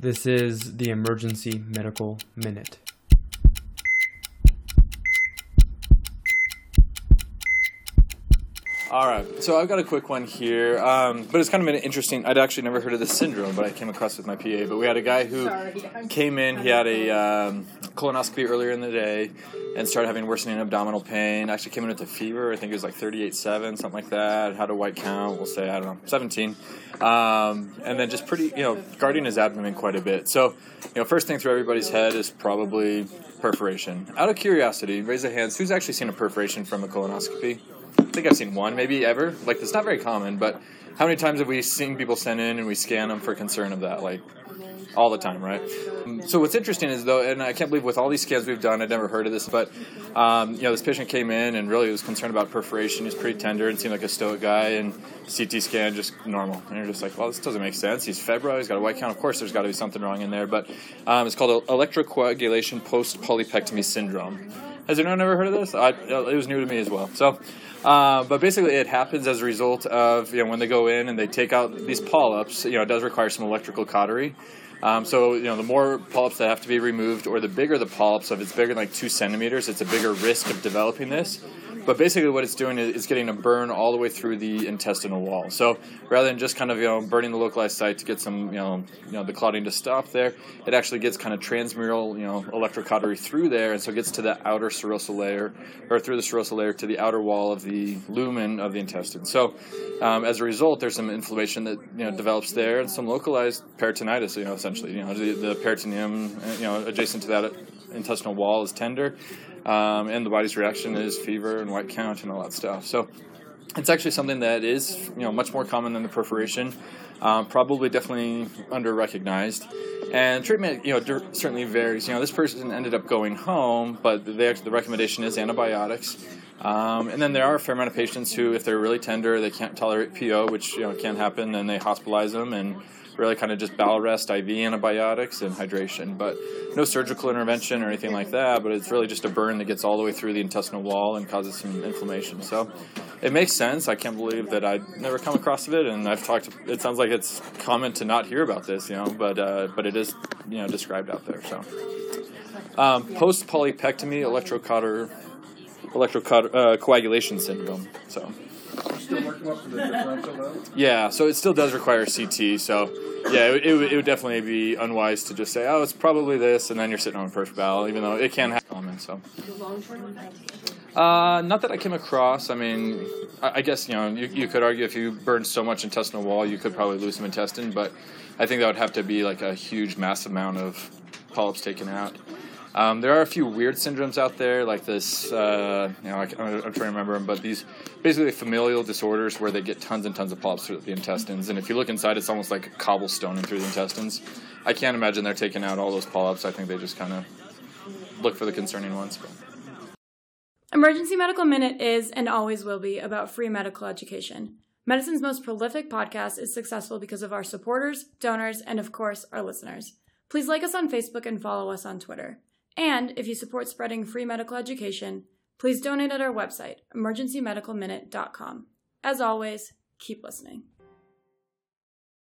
This is the Emergency Medical Minute. All right, so I've got a quick one here, um, but it's kind of an interesting. I'd actually never heard of this syndrome, but I came across with my PA. But we had a guy who came in. He had a um, colonoscopy earlier in the day and started having worsening abdominal pain. Actually came in with a fever. I think it was like 38.7, something like that. Had a white count. We'll say I don't know, 17, um, and then just pretty, you know, guarding his abdomen quite a bit. So, you know, first thing through everybody's head is probably perforation. Out of curiosity, raise a hands. Who's actually seen a perforation from a colonoscopy? I think I've seen one, maybe ever. Like, it's not very common, but how many times have we seen people send in and we scan them for concern of that? Like, all the time, right? So what's interesting is though, and I can't believe with all these scans we've done, I'd never heard of this, but um, you know, this patient came in and really was concerned about perforation. He's pretty tender and seemed like a stoic guy, and CT scan just normal. And you're just like, well, this doesn't make sense. He's febrile. He's got a white count. Of course, there's got to be something wrong in there, but um, it's called electrocoagulation post polypectomy syndrome. Has anyone ever heard of this? I, it was new to me as well. So. Uh, but basically, it happens as a result of you know when they go in and they take out these polyps. You know, it does require some electrical cautery. Um, so you know, the more polyps that have to be removed, or the bigger the polyps, so if it's bigger than like two centimeters, it's a bigger risk of developing this. But basically, what it's doing is it's getting a burn all the way through the intestinal wall. So rather than just kind of you know burning the localized site to get some you know you know the clotting to stop there, it actually gets kind of transmural you know electrocautery through there, and so it gets to the outer serosal layer or through the serosal layer to the outer wall of the lumen of the intestine. So um, as a result, there's some inflammation that you know develops there and some localized peritonitis. You know, essentially, you know the, the peritoneum you know adjacent to that intestinal wall is tender um, and the body's reaction is fever and white count and all that stuff. So it's actually something that is you know much more common than the perforation, um, probably definitely under recognized. And treatment, you know, certainly varies. You know, this person ended up going home, but they the recommendation is antibiotics. Um, and then there are a fair amount of patients who, if they're really tender, they can't tolerate PO, which you know can happen, and they hospitalize them and really kind of just bowel rest, IV antibiotics, and hydration. But no surgical intervention or anything like that. But it's really just a burn that gets all the way through the intestinal wall and causes some inflammation. So it makes sense. I can't believe that I'd never come across of it, and I've talked. It sounds like it's common to not hear about this, you know, but uh, but it is you know described out there. So um, post polypectomy electrocoagulation uh, syndrome. So. Yeah, so it still does require CT. So yeah, it, it, would, it, would definitely be unwise to just say, oh, it's probably this, and then you're sitting on a perf bowel, even though it can happen. So. Uh, not that I came across. I mean, I, I guess you know you, you could argue if you burn so much intestinal wall, you could probably lose some intestine, but I think that would have to be like a huge, massive amount of polyps taken out. Um, there are a few weird syndromes out there, like this. Uh, you know, I, am trying to remember them, but these basically familial disorders where they get tons and tons of polyps through the intestines, and if you look inside, it's almost like cobblestoning through the intestines. I can't imagine they're taking out all those polyps. I think they just kind of look for the concerning ones. But. Emergency Medical Minute is and always will be about free medical education. Medicine's most prolific podcast is successful because of our supporters, donors, and of course, our listeners. Please like us on Facebook and follow us on Twitter. And if you support spreading free medical education, please donate at our website, emergencymedicalminute.com. As always, keep listening.